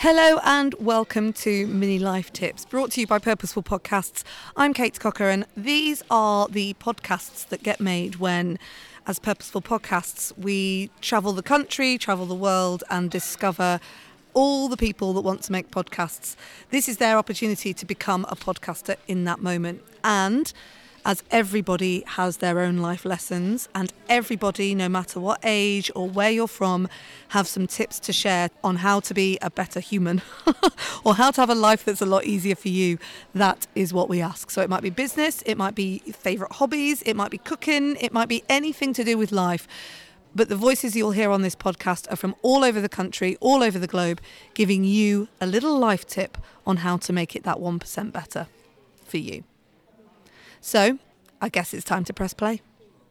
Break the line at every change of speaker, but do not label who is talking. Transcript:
Hello and welcome to Mini Life Tips, brought to you by Purposeful Podcasts. I'm Kate Cocker, and these are the podcasts that get made when, as Purposeful Podcasts, we travel the country, travel the world, and discover all the people that want to make podcasts. This is their opportunity to become a podcaster in that moment. And as everybody has their own life lessons, and everybody, no matter what age or where you're from, have some tips to share on how to be a better human or how to have a life that's a lot easier for you. That is what we ask. So it might be business, it might be favorite hobbies, it might be cooking, it might be anything to do with life. But the voices you'll hear on this podcast are from all over the country, all over the globe, giving you a little life tip on how to make it that 1% better for you. So, I guess it's time to press play.